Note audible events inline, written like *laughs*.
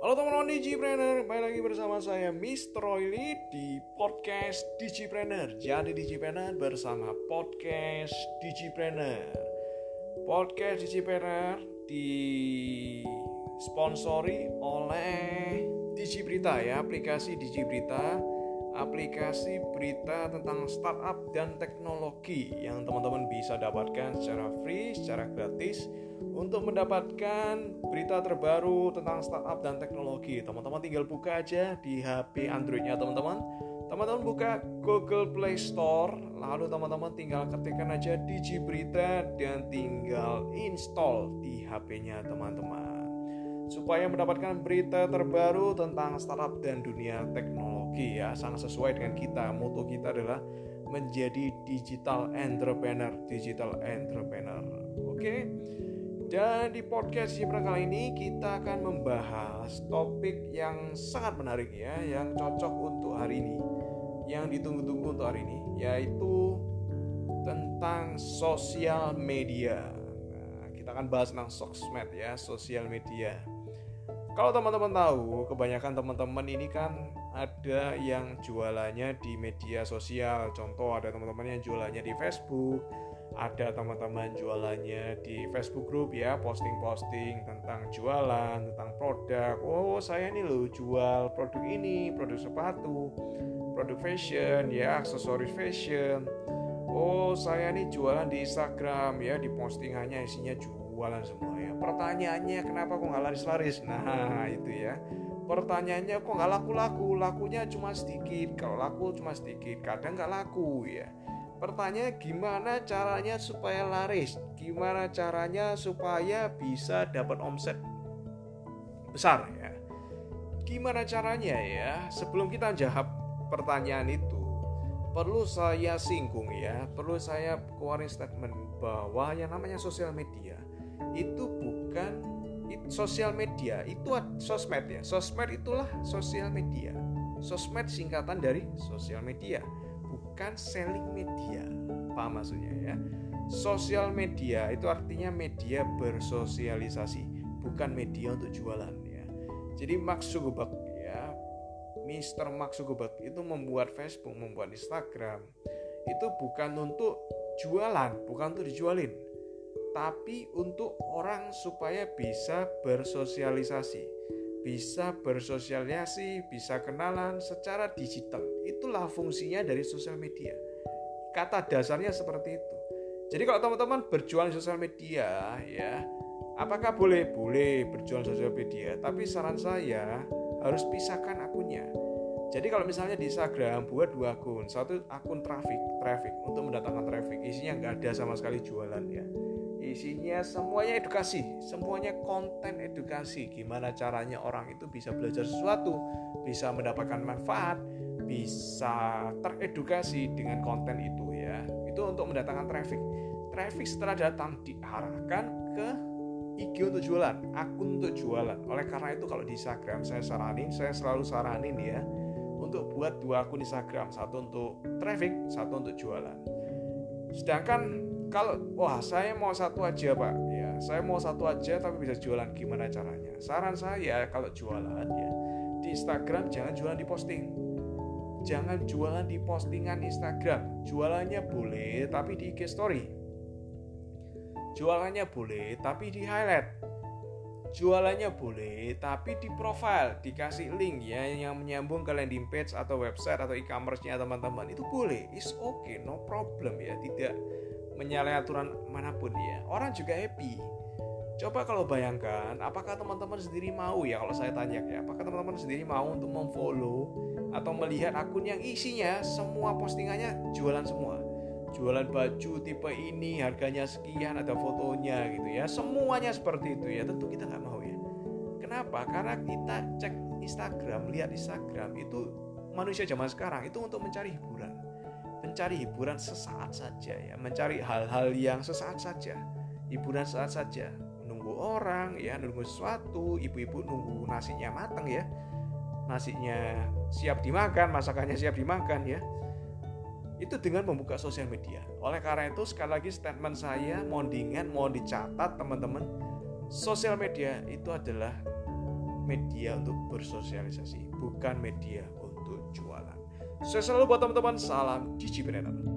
Digipreneur, kembali lagi bersama saya Mr. Royli di podcast Digipreneur. Jadi Digipreneur bersama podcast Digipreneur. Podcast Digipreneur disponsori oleh Digibrita ya Aplikasi Digibrita aplikasi berita tentang startup dan teknologi yang teman-teman bisa dapatkan secara free, secara gratis untuk mendapatkan berita terbaru tentang startup dan teknologi. Teman-teman tinggal buka aja di HP Androidnya teman-teman. Teman-teman buka Google Play Store, lalu teman-teman tinggal ketikkan aja Digi Berita dan tinggal install di HP-nya teman-teman. Supaya mendapatkan berita terbaru tentang startup dan dunia teknologi ya, sangat sesuai dengan kita. Moto kita adalah menjadi digital entrepreneur, digital entrepreneur. Oke. Okay? Dan di podcast Cipra kali ini kita akan membahas topik yang sangat menarik ya, yang cocok untuk hari ini, yang ditunggu-tunggu untuk hari ini, yaitu tentang sosial media. Nah, kita akan bahas tentang sosmed ya, sosial media. Kalau teman-teman tahu, kebanyakan teman-teman ini kan ada yang jualannya di media sosial. Contoh ada teman-teman yang jualannya di Facebook, ada teman-teman jualannya di Facebook group ya posting-posting tentang jualan tentang produk. Oh saya ini loh jual produk ini produk sepatu produk fashion ya aksesoris fashion. Oh saya ini jualan di Instagram ya di postingannya isinya jualan semua ya. Pertanyaannya kenapa kok nggak laris-laris? Nah *laughs* itu ya pertanyaannya kok nggak laku-laku lakunya cuma sedikit kalau laku cuma sedikit kadang nggak laku ya Pertanyaan gimana caranya supaya laris? Gimana caranya supaya bisa dapat omset besar ya? Gimana caranya ya? Sebelum kita jawab pertanyaan itu, perlu saya singgung ya, perlu saya keluarin statement bahwa yang namanya sosial media itu bukan sosial media itu sosmed ya. Sosmed itulah sosial media. Sosmed singkatan dari sosial media bukan selling media. Paham maksudnya ya? Sosial media itu artinya media bersosialisasi, bukan media untuk jualan ya. Jadi Mark Zuckerberg ya, Mr. Mark Zuckerberg itu membuat Facebook, membuat Instagram itu bukan untuk jualan, bukan untuk dijualin, tapi untuk orang supaya bisa bersosialisasi bisa bersosialisasi, bisa kenalan secara digital. Itulah fungsinya dari sosial media. Kata dasarnya seperti itu. Jadi kalau teman-teman berjualan sosial media, ya, apakah boleh? Boleh berjualan sosial media, tapi saran saya harus pisahkan akunnya. Jadi kalau misalnya di Instagram buat dua akun, satu akun traffic, traffic untuk mendatangkan traffic, isinya nggak ada sama sekali jualan ya isinya semuanya edukasi, semuanya konten edukasi. Gimana caranya orang itu bisa belajar sesuatu, bisa mendapatkan manfaat, bisa teredukasi dengan konten itu ya. Itu untuk mendatangkan traffic. Traffic setelah datang diarahkan ke IG untuk jualan, akun untuk jualan. Oleh karena itu kalau di Instagram saya saranin, saya selalu saranin ya untuk buat dua akun Instagram, satu untuk traffic, satu untuk jualan. Sedangkan kalau wah saya mau satu aja pak. Ya saya mau satu aja tapi bisa jualan gimana caranya? Saran saya kalau jualan ya di Instagram jangan jualan di posting. Jangan jualan di postingan Instagram. Jualannya boleh tapi di IG story. Jualannya boleh tapi di highlight. Jualannya boleh tapi di profile. Dikasih link ya yang menyambung ke landing page atau website atau e-commerce-nya teman-teman. Itu boleh. Is okay no problem ya. Tidak menyalahi aturan mana pun ya orang juga happy. Coba kalau bayangkan apakah teman-teman sendiri mau ya kalau saya tanya ya apakah teman-teman sendiri mau untuk memfollow atau melihat akun yang isinya semua postingannya jualan semua? Jualan baju tipe ini harganya sekian ada fotonya gitu ya. Semuanya seperti itu ya tentu kita nggak mau ya. Kenapa? Karena kita cek Instagram lihat Instagram itu manusia zaman sekarang itu untuk mencari hiburan mencari hiburan sesaat saja ya, mencari hal-hal yang sesaat saja, hiburan sesaat saja, menunggu orang ya, nunggu sesuatu, ibu-ibu nunggu nasinya matang ya, nasinya siap dimakan, masakannya siap dimakan ya. Itu dengan membuka sosial media. Oleh karena itu sekali lagi statement saya mohon diingat, mohon dicatat teman-teman, sosial media itu adalah media untuk bersosialisasi, bukan media. Saya selalu buat teman-teman, salam Gigi Predator.